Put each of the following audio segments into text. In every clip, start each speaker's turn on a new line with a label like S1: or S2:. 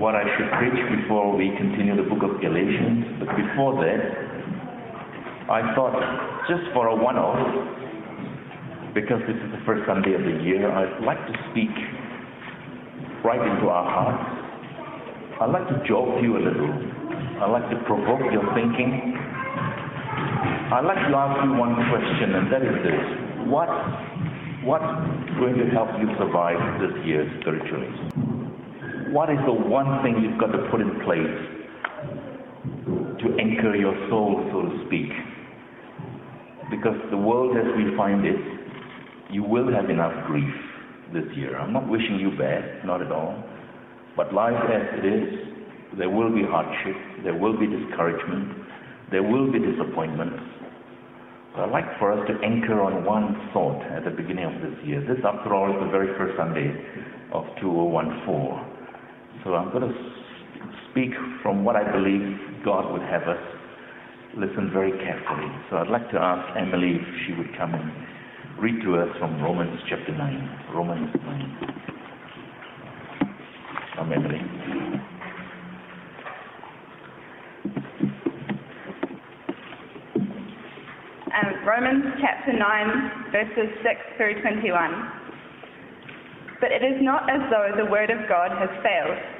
S1: what I should preach before we continue the book of Galatians. But before that, I thought just for a one off, because this is the first Sunday of the year, I'd like to speak right into our hearts. I'd like to joke you a little. I'd like to provoke your thinking. I'd like to ask you one question, and that is this. What, what's going to help you survive this year spiritually? What is the one thing you've got to put in place to anchor your soul, so to speak? Because the world as we find it, you will have enough grief this year. I'm not wishing you bad, not at all. But life as it is, there will be hardship, there will be discouragement, there will be disappointments. So I'd like for us to anchor on one thought at the beginning of this year. This, after all, is the very first Sunday of 2014. So I'm going to speak from what I believe God would have us listen very carefully. So I'd like to ask Emily if she would come and read to us from Romans chapter 9. Romans 9. Come, Emily.
S2: Um, Romans chapter 9, verses 6 through 21. But it is not as though the word of God has failed.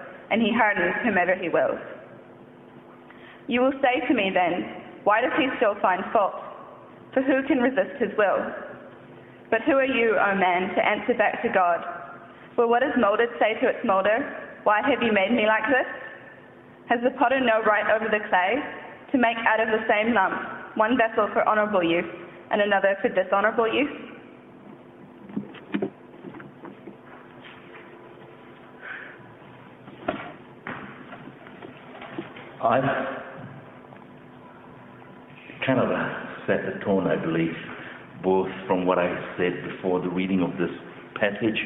S2: and he hardens whomever he wills. You will say to me then, Why does he still find fault? For who can resist his will? But who are you, O man, to answer back to God? Will what is molded say to its molder, Why have you made me like this? Has the potter no right over the clay to make out of the same lump one vessel for honorable use and another for dishonorable use?
S1: I've kind of set the tone, I believe, both from what I said before the reading of this passage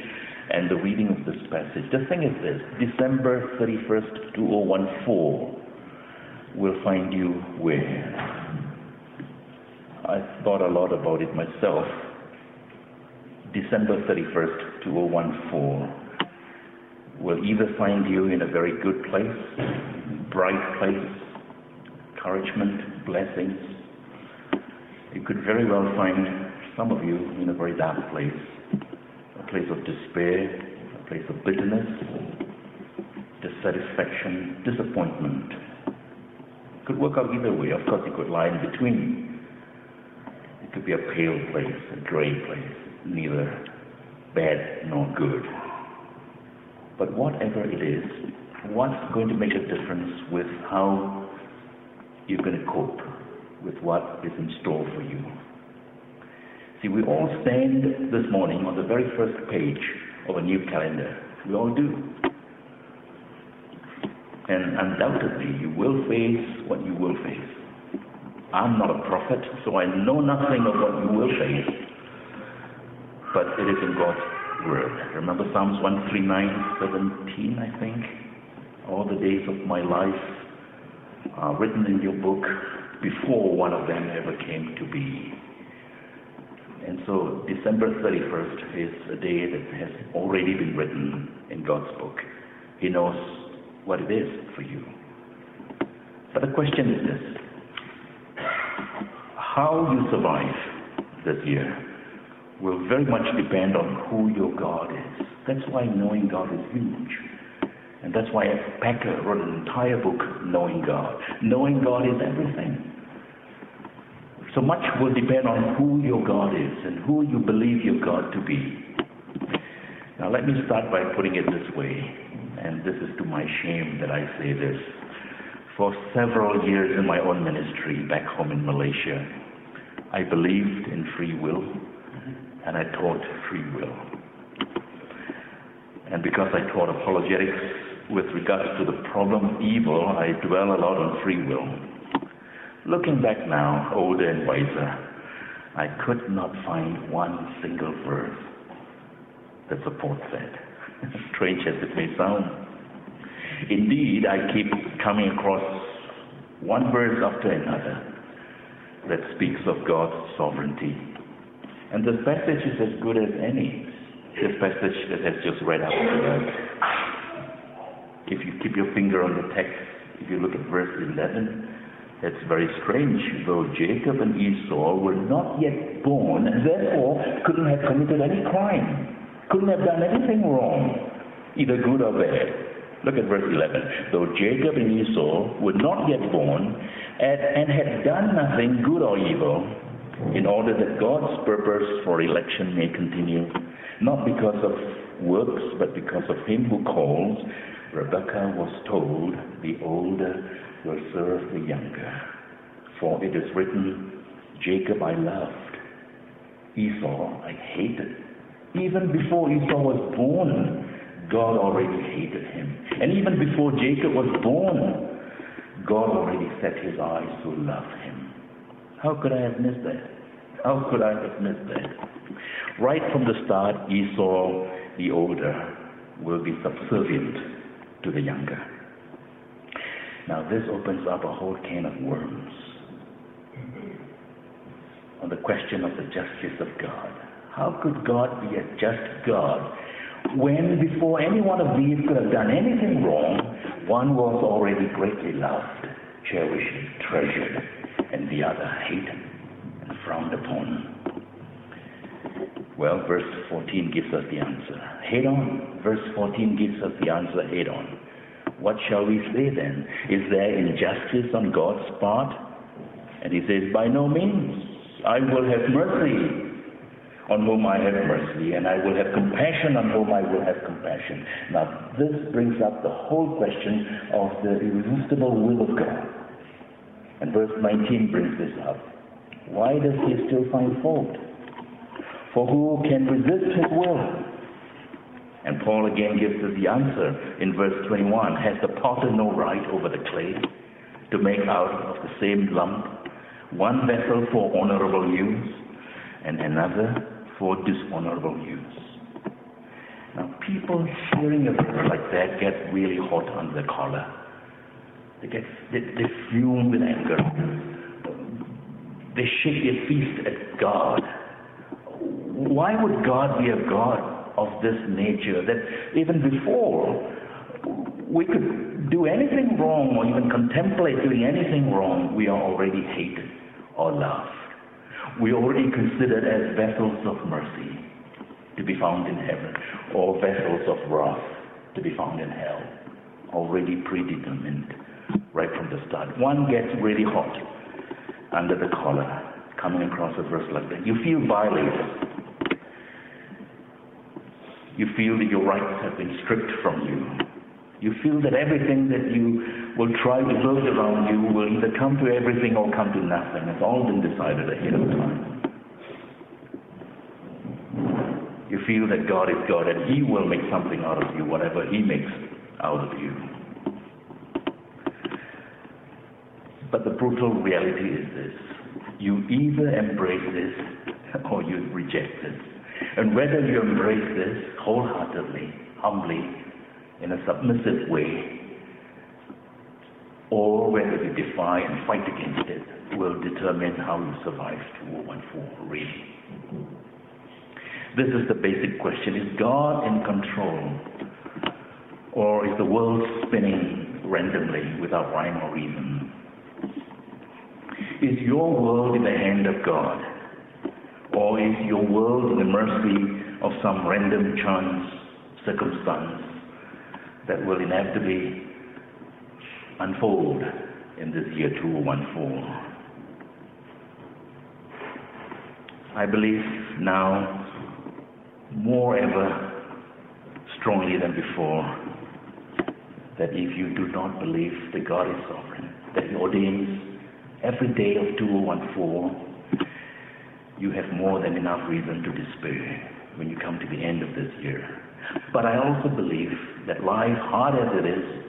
S1: and the reading of this passage. The thing is this December 31st, 2014 will find you where? I thought a lot about it myself. December 31st, 2014 will either find you in a very good place, bright place, encouragement, blessings. It could very well find some of you in a very dark place, a place of despair, a place of bitterness, dissatisfaction, disappointment. It could work out either way. Of course, it could lie in between It could be a pale place, a gray place, neither bad nor good. But whatever it is, what's going to make a difference with how you're going to cope with what is in store for you? See, we all stand this morning on the very first page of a new calendar. We all do. And undoubtedly, you will face what you will face. I'm not a prophet, so I know nothing of what you will face. But it is in God's. Remember Psalms 139, 17, I think? All the days of my life are written in your book before one of them ever came to be. And so December 31st is a day that has already been written in God's book. He knows what it is for you. But the question is this how you survive this year will very much depend on who your God is. That's why knowing God is huge. And that's why Packer wrote an entire book, Knowing God. Knowing God is everything. So much will depend on who your God is and who you believe your God to be. Now, let me start by putting it this way, and this is to my shame that I say this. For several years in my own ministry back home in Malaysia, I believed in free will and I taught free will. And because I taught apologetics with regards to the problem evil, I dwell a lot on free will. Looking back now, older and wiser, I could not find one single verse that supports that. Strange as it may sound. Indeed, I keep coming across one verse after another that speaks of God's sovereignty. And this passage is as good as any. the passage that has just read out to us. If you keep your finger on the text, if you look at verse 11, it's very strange. Though Jacob and Esau were not yet born, and therefore couldn't have committed any crime, couldn't have done anything wrong, either good or bad. Look at verse 11. Though Jacob and Esau were not yet born, and, and had done nothing good or evil, in order that God's purpose for election may continue, not because of works, but because of him who calls, Rebekah was told, the older will serve the younger. For it is written, Jacob I loved, Esau I hated. Even before Esau was born, God already hated him. And even before Jacob was born, God already set his eyes to love him. How could I have missed that? How could I have missed that? Right from the start, Esau, the older, will be subservient to the younger. Now, this opens up a whole can of worms on the question of the justice of God. How could God be a just God when, before any one of these could have done anything wrong, one was already greatly loved, cherished, treasured, and the other hated and frowned upon? Well, verse 14 gives us the answer. Head on. Verse 14 gives us the answer head on. What shall we say then? Is there injustice on God's part? And he says, By no means. I will have mercy on whom I have mercy, and I will have compassion on whom I will have compassion. Now, this brings up the whole question of the irresistible will of God. And verse 19 brings this up. Why does he still find fault? For who can resist his will? And Paul again gives us the answer in verse 21. Has the potter no right over the clay to make out of the same lump one vessel for honorable use and another for dishonorable use? Now, people hearing a verse like that get really hot on the collar. They get they, they fume with anger. They shake their fist at God. Why would God be a God of this nature that even before we could do anything wrong or even contemplate doing anything wrong, we are already hated or loved. We are already considered as vessels of mercy to be found in heaven or vessels of wrath to be found in hell. Already predetermined right from the start. One gets really hot under the collar coming across a verse like that. You feel violated you feel that your rights have been stripped from you. You feel that everything that you will try to build around you will either come to everything or come to nothing. It's all been decided ahead of time. You feel that God is God and He will make something out of you, whatever He makes out of you. But the brutal reality is this you either embrace this or you reject it. And whether you embrace this wholeheartedly, humbly, in a submissive way, or whether you defy and fight against it will determine how you survive 2014, really. This is the basic question. Is God in control? Or is the world spinning randomly without rhyme or reason? Is your world in the hand of God? Or is your world in the mercy of some random chance circumstance that will inevitably unfold in this year 2014? I believe now more ever strongly than before that if you do not believe that God is sovereign, that He ordains every day of 2014, you have more than enough reason to despair when you come to the end of this year. But I also believe that life, hard as it is,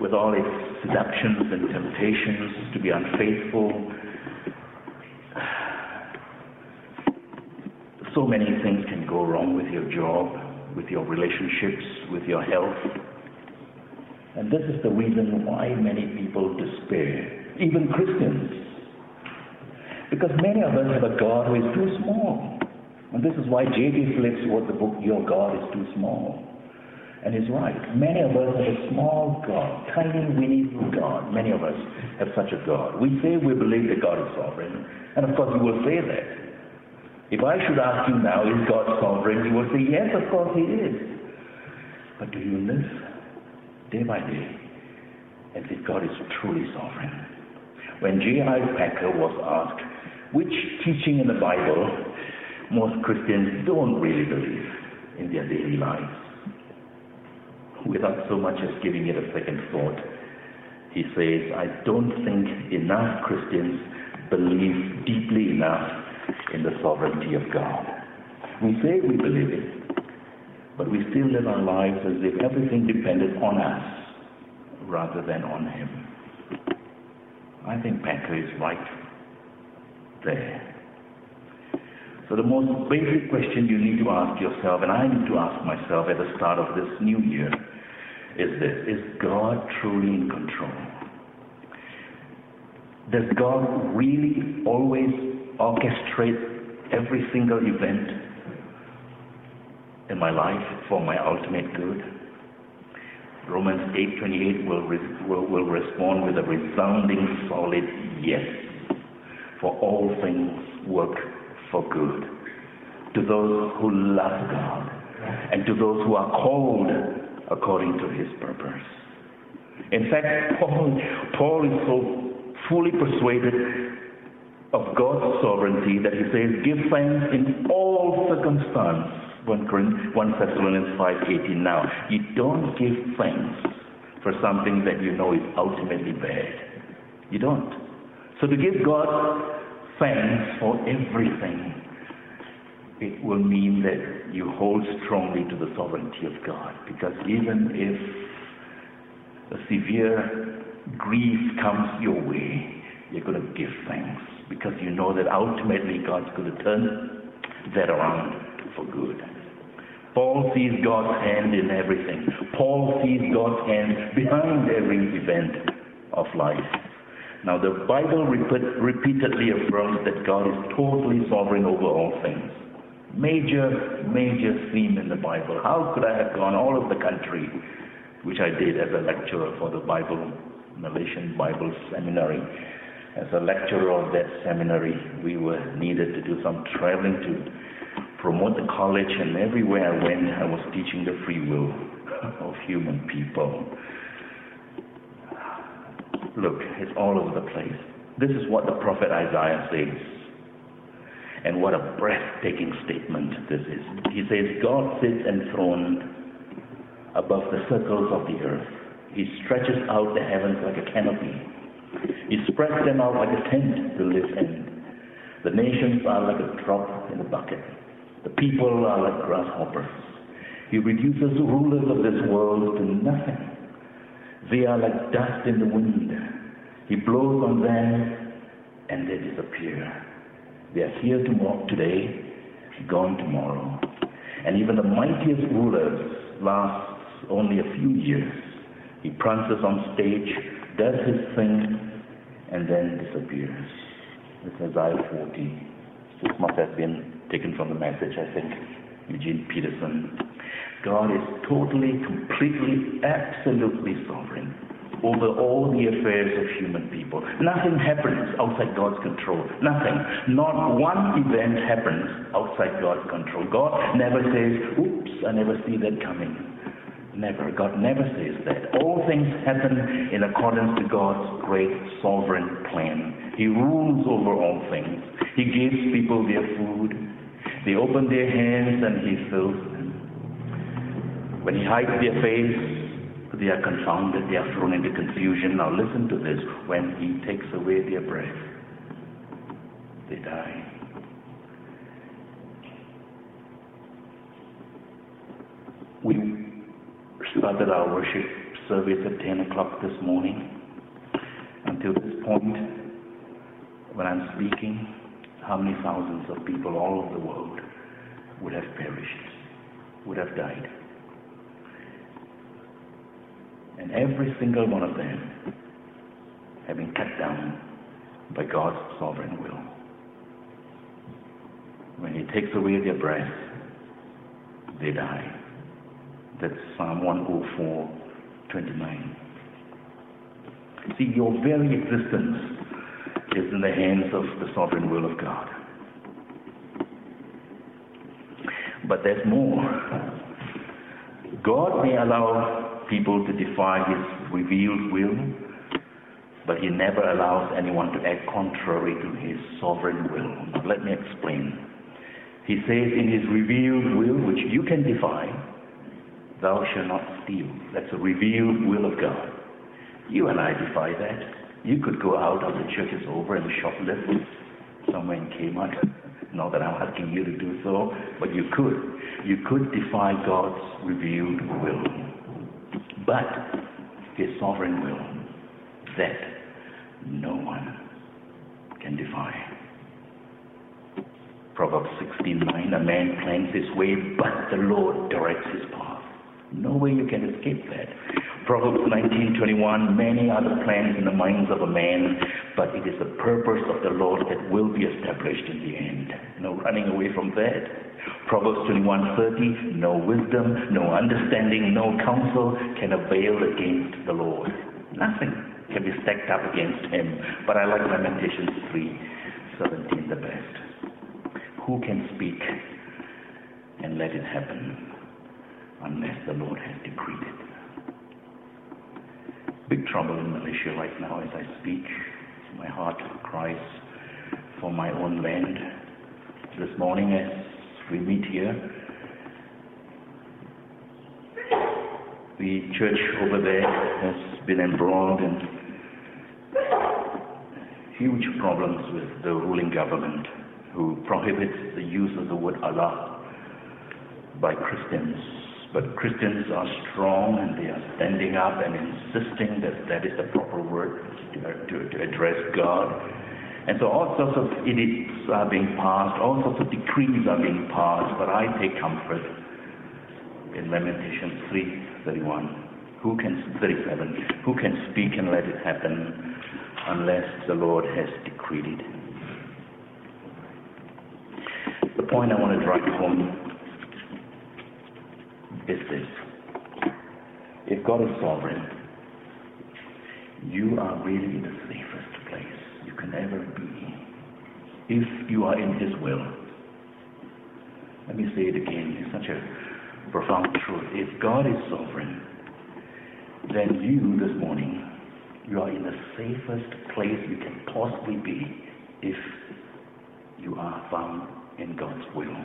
S1: with all its seductions and temptations to be unfaithful, so many things can go wrong with your job, with your relationships, with your health. And this is the reason why many people despair, even Christians. Because many of us have a God who is too small. And this is why J.B. Phillips wrote the book, Your God is Too Small. And he's right. Many of us have a small God, tiny, weeny little God. Many of us have such a God. We say we believe that God is sovereign. And of course, you will say that. If I should ask you now, is God sovereign? You will say, yes, of course he is. But do you live day by day as if God is truly sovereign? When J.I. Packer was asked which teaching in the Bible most Christians don't really believe in their daily lives, without so much as giving it a second thought, he says, I don't think enough Christians believe deeply enough in the sovereignty of God. We say we believe it, but we still live our lives as if everything depended on us rather than on Him. I think Packer is right there. So the most basic question you need to ask yourself, and I need to ask myself at the start of this new year, is this Is God truly in control? Does God really always orchestrate every single event in my life for my ultimate good? Romans 8:28 will, will, will respond with a resounding solid yes. For all things work for good to those who love God and to those who are called according to his purpose. In fact, Paul, Paul is so fully persuaded of God's sovereignty that he says, give thanks in all circumstances. 1, 1 Thessalonians 5.18 now. You don't give thanks for something that you know is ultimately bad. You don't. So to give God thanks for everything, it will mean that you hold strongly to the sovereignty of God. Because even if a severe grief comes your way, you're going to give thanks because you know that ultimately God's going to turn that around for good. Paul sees God's hand in everything. Paul sees God's hand behind every event of life. Now, the Bible repeat, repeatedly affirms that God is totally sovereign over all things. Major, major theme in the Bible. How could I have gone all over the country, which I did as a lecturer for the Bible, Malaysian Bible Seminary, as a lecturer of that seminary, we were needed to do some traveling to promote the college, and everywhere I went, I was teaching the free will of human people. Look, it's all over the place. This is what the prophet Isaiah says. And what a breathtaking statement this is. He says, God sits enthroned above the circles of the earth. He stretches out the heavens like a canopy he spreads them out like a tent to live in. The nations are like a drop in a bucket. The people are like grasshoppers. He reduces the rulers of this world to nothing. They are like dust in the wind. He blows on them and they disappear. They are here tomorrow, today, gone tomorrow. And even the mightiest rulers last only a few years. He prances on stage does his thing, and then disappears. It's Isaiah 40. This must have been taken from the message, I think, Eugene Peterson. God is totally, completely, absolutely sovereign over all the affairs of human people. Nothing happens outside God's control. Nothing. Not one event happens outside God's control. God never says, oops, I never see that coming. Never. God never says that. All things happen in accordance to God's great sovereign plan. He rules over all things. He gives people their food. They open their hands and He fills them. When He hides their face, they are confounded, they are thrown into confusion. Now listen to this. When he takes away their breath, they die. We started our worship service at 10 o'clock this morning. Until this point, when I'm speaking, how many thousands of people all over the world would have perished, would have died? And every single one of them have been cut down by God's sovereign will. When He takes away their breath, they die. That's Psalm 104, 29. See, your very existence is in the hands of the sovereign will of God. But there's more. God may allow people to defy his revealed will, but he never allows anyone to act contrary to his sovereign will. Now, let me explain. He says in his revealed will, which you can defy, thou shalt not steal. That's a revealed will of God. You and I defy that. You could go out after church is over and shoplift somewhere in Kmart. Not that I'm asking you to do so, but you could. You could defy God's revealed will but his sovereign will that no one can defy. Proverbs 16:9 A man plans his way, but the Lord directs his path. No way you can escape that. Proverbs 19:21 Many are the plans in the minds of a man, but it is the purpose of the Lord that will be established in the end. No running away from that. Proverbs 21:30, no wisdom, no understanding, no counsel can avail against the Lord. Nothing can be stacked up against him. But I like Lamentations 3:17 the best. Who can speak and let it happen unless the Lord has decreed it? Big trouble in Malaysia right now as I speak. My heart cries for my own land. This morning, as we meet here. The church over there has been embroiled in huge problems with the ruling government who prohibits the use of the word Allah by Christians. But Christians are strong and they are standing up and insisting that that is the proper word to, uh, to, to address God and so all sorts of edicts are being passed, all sorts of decrees are being passed, but I take comfort in Lamentations 3:31. Who can 37? Who can speak and let it happen unless the Lord has decreed it? The point I want to drive home is this. If God is sovereign, you are really in the safest place you can ever be if you are in His will. Let me say it again. It's such a profound truth. If God is sovereign, then you this morning, you are in the safest place you can possibly be if you are found in God's will.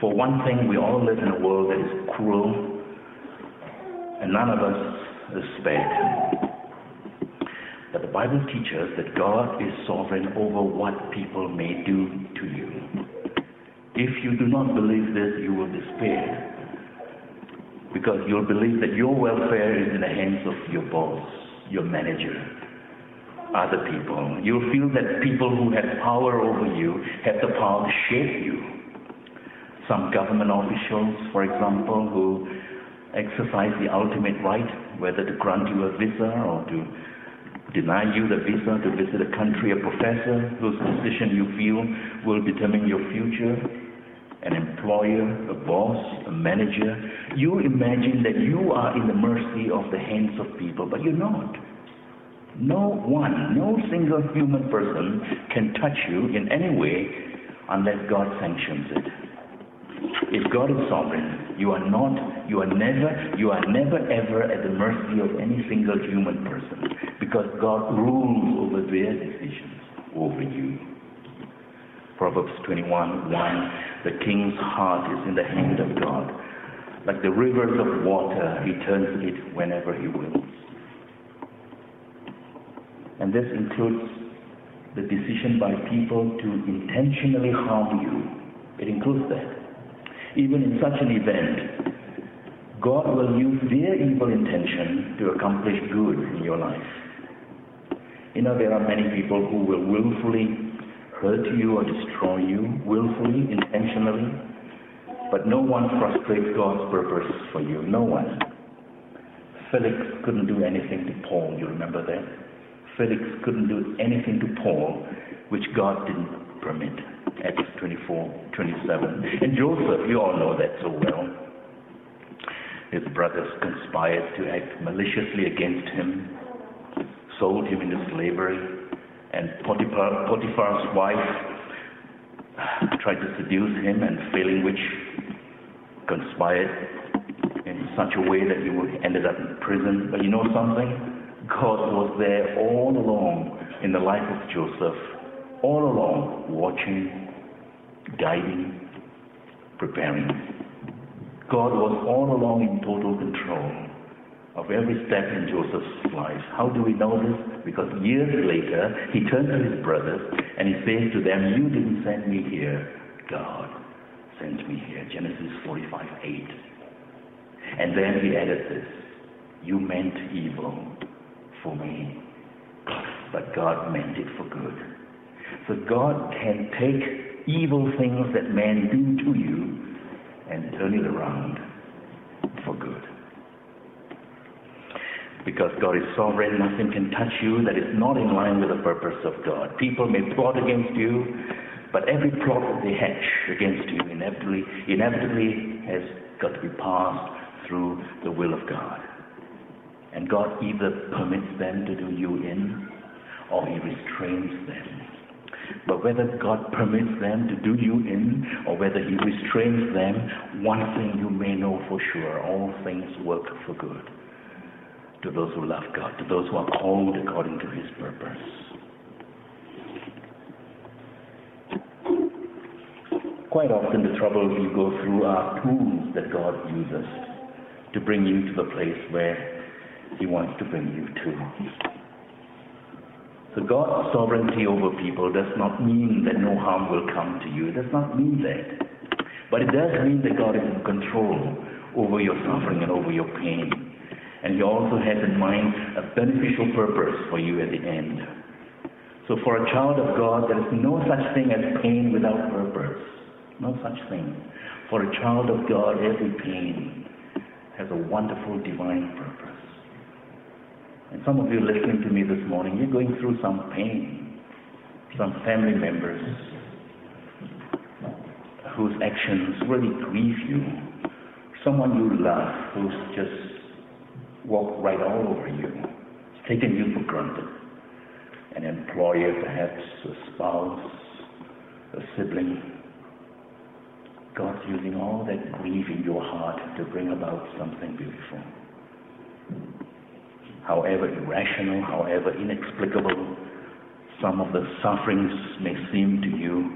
S1: For one thing, we all live in a world that is cruel, and none of us is spared. But the Bible teaches that God is sovereign over what people may do to you. If you do not believe this, you will despair. Because you'll believe that your welfare is in the hands of your boss, your manager, other people. You'll feel that people who have power over you have the power to shape you. Some government officials, for example, who exercise the ultimate right, whether to grant you a visa or to deny you the visa to visit a country, a professor whose position you feel will determine your future, an employer, a boss, a manager. You imagine that you are in the mercy of the hands of people, but you're not. No one, no single human person can touch you in any way unless God sanctions it. If God is sovereign, you are not, you are never, you are never ever at the mercy of any single human person because God rules over their decisions over you. Proverbs 21 1 The king's heart is in the hand of God. Like the rivers of water, he turns it whenever he wills. And this includes the decision by people to intentionally harm you. It includes that even in such an event, God will use their evil intention to accomplish good in your life. You know, there are many people who will willfully hurt you or destroy you, willfully, intentionally, but no one frustrates God's purpose for you. No one. Felix couldn't do anything to Paul, you remember that? Felix couldn't do anything to Paul which God didn't permit. Acts 24, 27. And Joseph, you all know that so well. His brothers conspired to act maliciously against him, sold him into slavery, and Potiphar, Potiphar's wife tried to seduce him, and failing which, conspired in such a way that he ended up in prison. But you know something? God was there all along in the life of Joseph, all along, watching, guiding, preparing. God was all along in total control of every step in Joseph's life. How do we know this? Because years later, he turned to his brothers and he says to them, You didn't send me here, God sent me here. Genesis 45 8. And then he added this You meant evil for me, but God meant it for good. So God can take evil things that men do to you and turn it around for good. Because God is sovereign, nothing can touch you that is not in line with the purpose of God. People may plot against you, but every plot that they hatch against you inevitably, inevitably has got to be passed through the will of God. And God either permits them to do you in or He restrains them but whether God permits them to do you in or whether He restrains them, one thing you may know for sure all things work for good to those who love God, to those who are called according to His purpose. Quite often, the troubles you go through are tools that God uses to bring you to the place where He wants to bring you to. So God's sovereignty over people does not mean that no harm will come to you. It does not mean that. But it does mean that God is in control over your suffering and over your pain. And He also has in mind a beneficial purpose for you at the end. So for a child of God, there is no such thing as pain without purpose. No such thing. For a child of God, every pain has a wonderful divine purpose. And some of you listening to me this morning, you're going through some pain. Some family members whose actions really grieve you. Someone you love who's just walked right all over you, taken you for granted. An employer, perhaps a spouse, a sibling. God's using all that grief in your heart to bring about something beautiful however irrational, however inexplicable some of the sufferings may seem to you,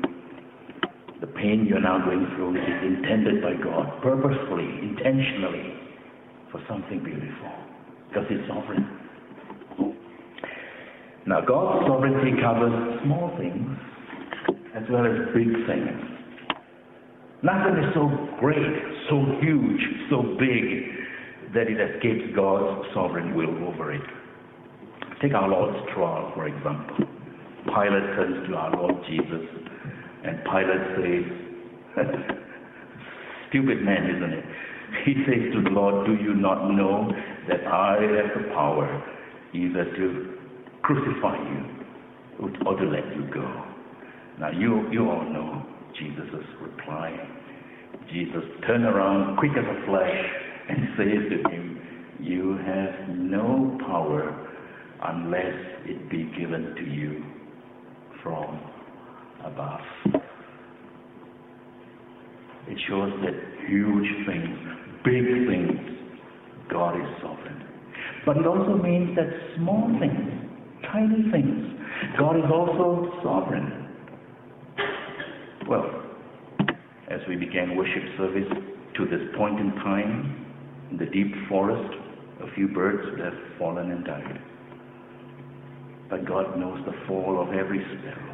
S1: the pain you're now going through is intended by God, purposefully, intentionally, for something beautiful, because He's sovereign. Now, God's sovereignty covers small things as well as big things. Nothing is so great, so huge, so big that it escapes God's sovereign will over it. Take our Lord's trial, for example. Pilate turns to our Lord Jesus, and Pilate says, Stupid man, isn't it? He says to the Lord, Do you not know that I have the power either to crucify you or to let you go. Now, you, you all know Jesus' reply. Jesus turned around quick as a flash and says to him, You have no power unless it be given to you from above. It shows that huge things, big things, God is sovereign. But it also means that small things, tiny things, God is also sovereign. Well, as we began worship service to this point in time, in the deep forest, a few birds would have fallen and died. But God knows the fall of every sparrow.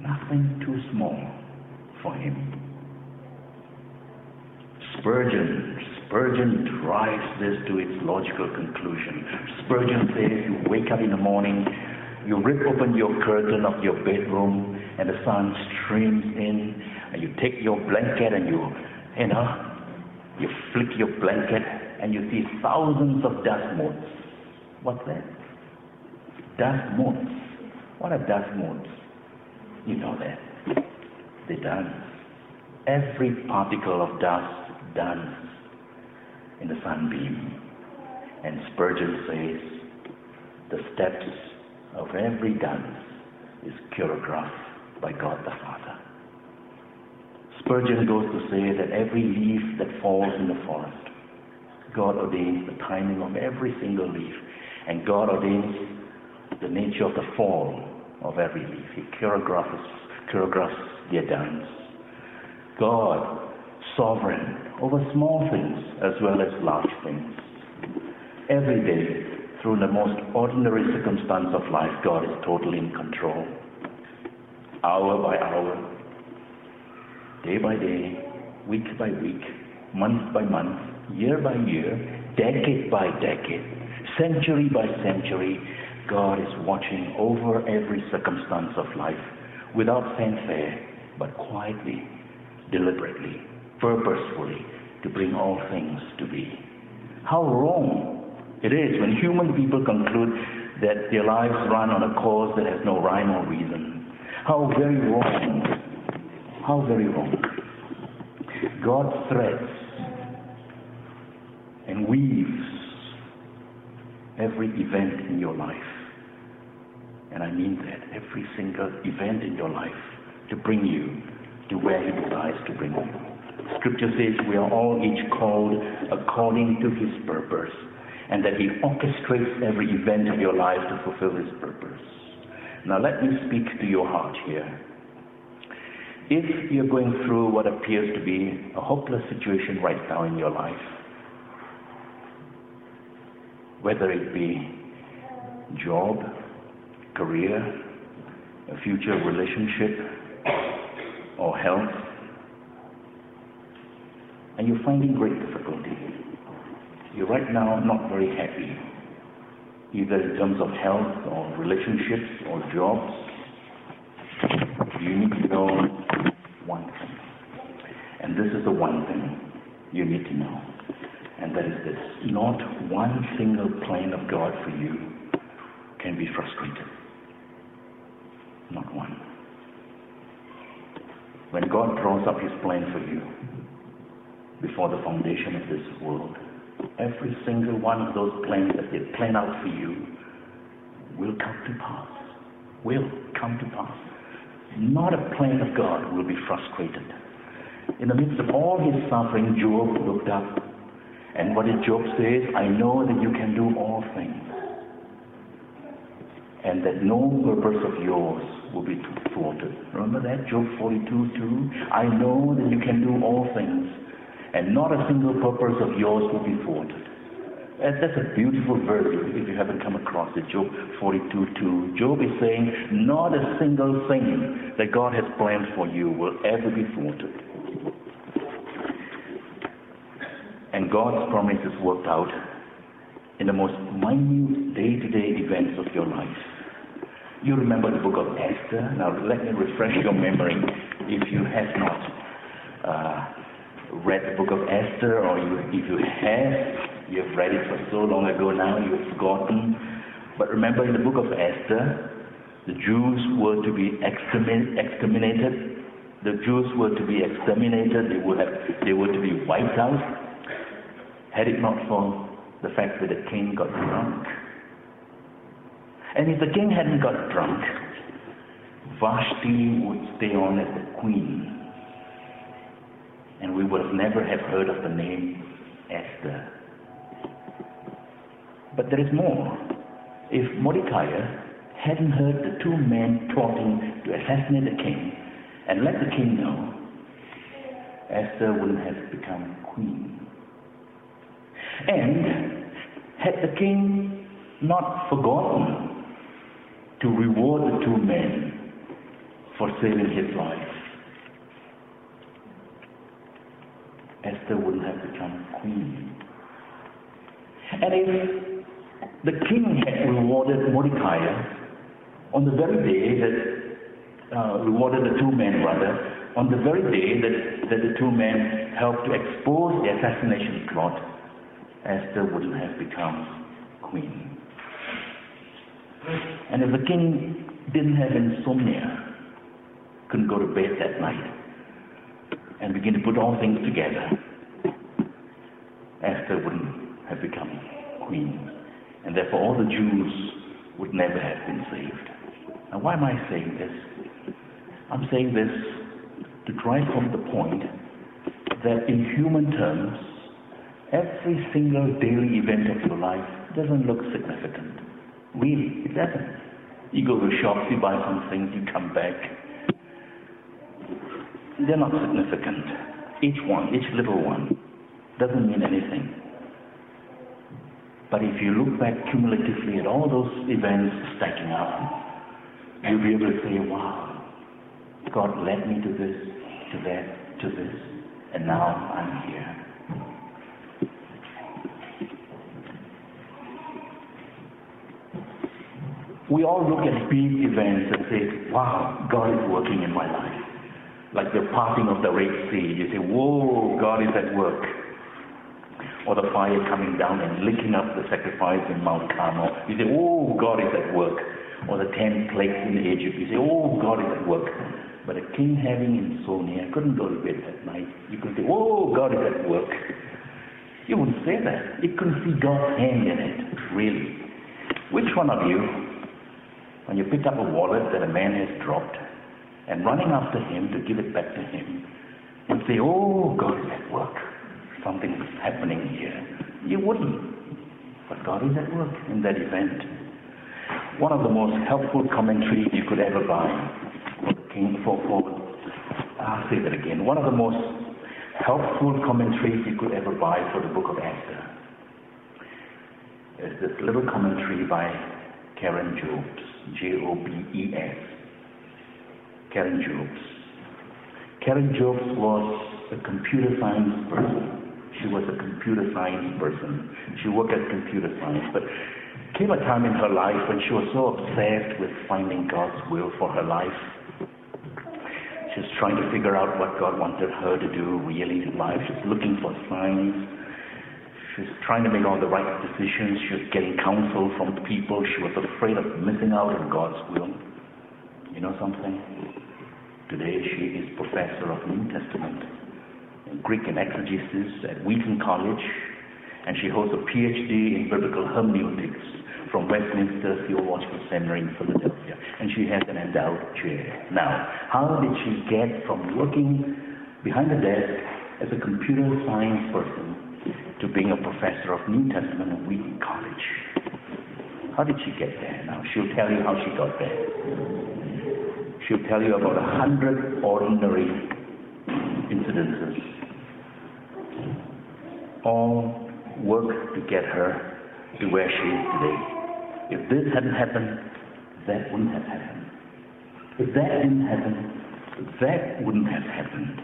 S1: Nothing too small for Him. Spurgeon, Spurgeon drives this to its logical conclusion. Spurgeon says you wake up in the morning, you rip open your curtain of your bedroom, and the sun streams in, and you take your blanket and you, you know, you flick your blanket, and you see thousands of dust motes. What's that? Dust motes. What are dust motes? You know that. They dance. Every particle of dust dance in the sunbeam. And Spurgeon says, the steps of every dance is choreographed by God the Father. Spurgeon goes to say that every leaf that falls in the forest, God ordains the timing of every single leaf, and God ordains the nature of the fall of every leaf. He choreographs, choreographs their dance. God, sovereign over small things as well as large things. Every day, through the most ordinary circumstance of life, God is totally in control. Hour by hour, day by day, week by week, month by month, year by year, decade by decade, century by century, God is watching over every circumstance of life without fanfare, but quietly, deliberately, purposefully to bring all things to be. How wrong it is when human people conclude that their lives run on a course that has no rhyme or reason. How very wrong. How very wrong. God threads and weaves every event in your life. And I mean that, every single event in your life to bring you to where He desires to bring you. Scripture says we are all each called according to His purpose, and that He orchestrates every event of your life to fulfill His purpose. Now, let me speak to your heart here. If you're going through what appears to be a hopeless situation right now in your life, whether it be job, career, a future relationship, or health, and you're finding great difficulty. You're right now not very happy, either in terms of health or relationships or jobs. You need to know one thing. And this is the one thing you need to know. And that is this not one single plan of God for you can be frustrated. Not one. When God draws up his plan for you before the foundation of this world, every single one of those plans that they plan out for you will come to pass. Will come to pass. Not a plan of God will be frustrated. In the midst of all his suffering, Job looked up. And what did Job say? I know that you can do all things. And that no purpose of yours will be thwarted. Remember that? Job 42 2. I know that you can do all things. And not a single purpose of yours will be thwarted. That's a beautiful verse if you haven't come across it. Job 42 2. Job is saying, Not a single thing that God has planned for you will ever be thwarted. And God's promise is worked out in the most minute day to day events of your life. You remember the book of Esther? Now, let me refresh your memory if you have not uh, read the book of Esther, or you, if you have, you have read it for so long ago now, you've forgotten. But remember in the book of Esther, the Jews were to be exterminated. The Jews were to be exterminated. They were, have, they were to be wiped out. Had it not for the fact that the king got drunk. And if the king hadn't got drunk, Vashti would stay on as the queen. And we would have never have heard of the name Esther. But there is more. If Mordecai hadn't heard the two men plotting to assassinate the king and let the king know, Esther wouldn't have become queen. And had the king not forgotten to reward the two men for saving his life, Esther wouldn't have become queen. And if the king had rewarded Mordecai on the very day that, uh, rewarded the two men rather, on the very day that, that the two men helped to expose the assassination plot, Esther wouldn't have become queen. And if the king didn't have insomnia, couldn't go to bed that night, and begin to put all things together, Esther wouldn't have become queen and therefore all the Jews would never have been saved. Now, why am I saying this? I'm saying this to drive home the point that in human terms, every single daily event of your life doesn't look significant. Really, it doesn't. You go to shops, you buy some things, you come back. They're not significant. Each one, each little one, doesn't mean anything. But if you look back cumulatively at all those events stacking up, you'll be able to say, wow, God led me to this, to that, to this, and now I'm here. We all look at big events and say, wow, God is working in my life. Like the parting of the Red Sea. You say, whoa, God is at work or the fire coming down and licking up the sacrifice in Mount Carmel. You say, oh, God is at work. Or the ten plagues in Egypt. You say, oh, God is at work. But a king having insomnia couldn't go to bed that night. You could say, oh, God is at work. You wouldn't say that. You couldn't see God's hand in it, really. Which one of you, when you pick up a wallet that a man has dropped and running after him to give it back to him, would say, oh, God is at work Something's happening here. You wouldn't. But God is at work in that event. One of the most helpful commentaries you could ever buy for the King for, for I'll say that again. One of the most helpful commentaries you could ever buy for the book of Esther is this little commentary by Karen Jobes, J-O-B-E-S. Karen Jobes. Karen Jobes was a computer science person she was a computer science person. She worked at computer science, but came a time in her life when she was so obsessed with finding God's will for her life. She was trying to figure out what God wanted her to do really in life. She was looking for signs. She was trying to make all the right decisions. She was getting counsel from people. She was afraid of missing out on God's will. You know something? Today she is professor of New Testament Greek and exegesis at Wheaton College, and she holds a PhD in biblical hermeneutics from Westminster Theological Seminary in Philadelphia, and she has an endowed chair. Now, how did she get from working behind the desk as a computer science person to being a professor of New Testament at Wheaton College? How did she get there? Now, she'll tell you how she got there. She'll tell you about a hundred ordinary incidences all work to get her to where she is today. If this hadn't happened, that wouldn't have happened. If that didn't happen, that wouldn't have happened.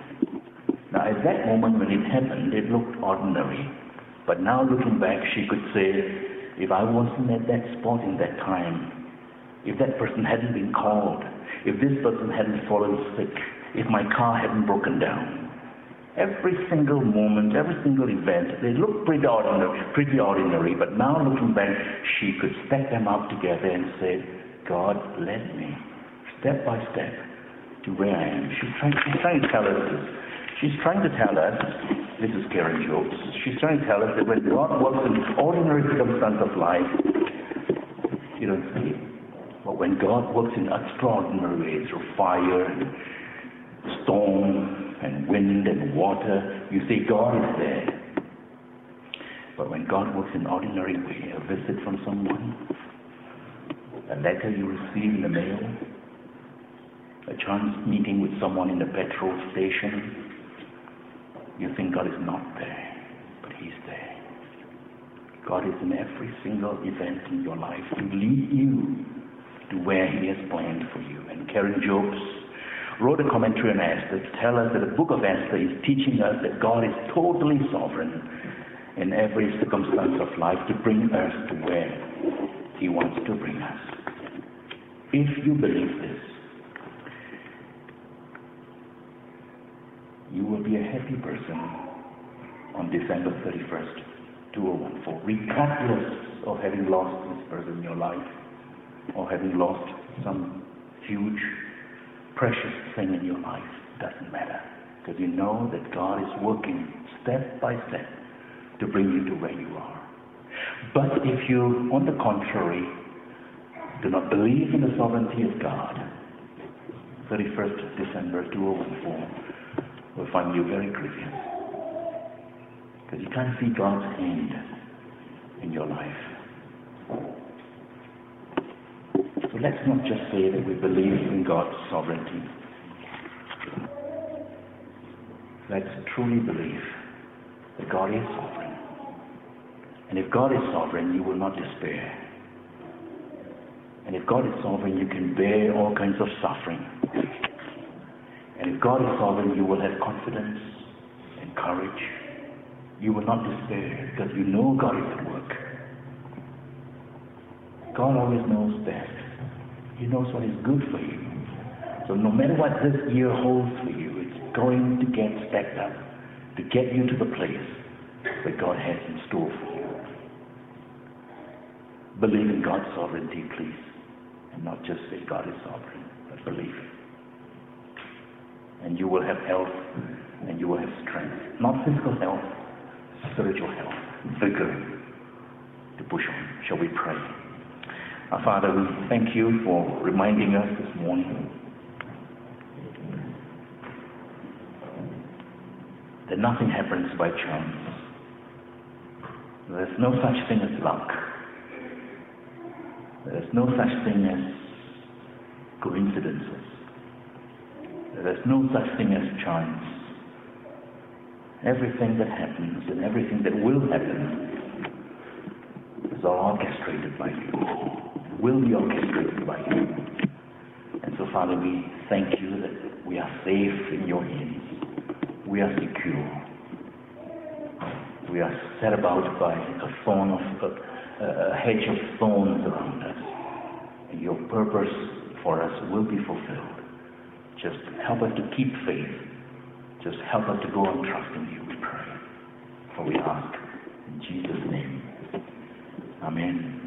S1: Now, at that moment when it happened, it looked ordinary. But now looking back, she could say, if I wasn't at that spot in that time, if that person hadn't been called, if this person hadn't fallen sick, if my car hadn't broken down, Every single moment, every single event, they look pretty ordinary, pretty ordinary, but now looking back, she could stack them up together and say, God led me step by step to where I am. She's trying, she's trying to tell us this. She's trying to tell us, this is Karen Jobes, she's trying to tell us that when God works in ordinary circumstances of life, you don't see it. But when God works in extraordinary ways, through fire and storm, and wind and water, you say God is there. But when God works in ordinary way, a visit from someone, a letter you receive in the mail, a chance meeting with someone in the petrol station, you think God is not there, but He's there. God is in every single event in your life to lead you to where He has planned for you. And Karen Jobes wrote a commentary on Esther to tell us that the book of Esther is teaching us that God is totally sovereign in every circumstance of life to bring us to where He wants to bring us. If you believe this, you will be a happy person on December 31st, 2014, regardless of having lost this person in your life or having lost some huge precious thing in your life. Doesn't matter. Because you know that God is working step by step to bring you to where you are. But if you, on the contrary, do not believe in the sovereignty of God, 31st December 2014 will find you very grievous. Because you can't see God's hand in your life. So let's not just say that we believe in God's sovereignty. Let's truly believe that God is sovereign. And if God is sovereign, you will not despair. And if God is sovereign, you can bear all kinds of suffering. And if God is sovereign, you will have confidence and courage. You will not despair because you know God is at work. God always knows best. He knows what is good for you. So no matter what this year holds for you, it's going to get stacked up to get you to the place that God has in store for you. Believe in God's sovereignty, please, and not just say God is sovereign, but believe. And you will have health and you will have strength. Not physical health, spiritual health, vigor to push on. Shall we pray? Our Father, we thank you for reminding us this morning that nothing happens by chance. There's no such thing as luck. There's no such thing as coincidences. There's no such thing as chance. Everything that happens and everything that will happen is all orchestrated by you will be orchestrated by you. And so, Father, we thank you that we are safe in your hands. We are secure. We are set about by a thorn of a, a hedge of thorns around us. And your purpose for us will be fulfilled. Just help us to keep faith. Just help us to go on trusting you, we pray. For we ask in Jesus' name. Amen.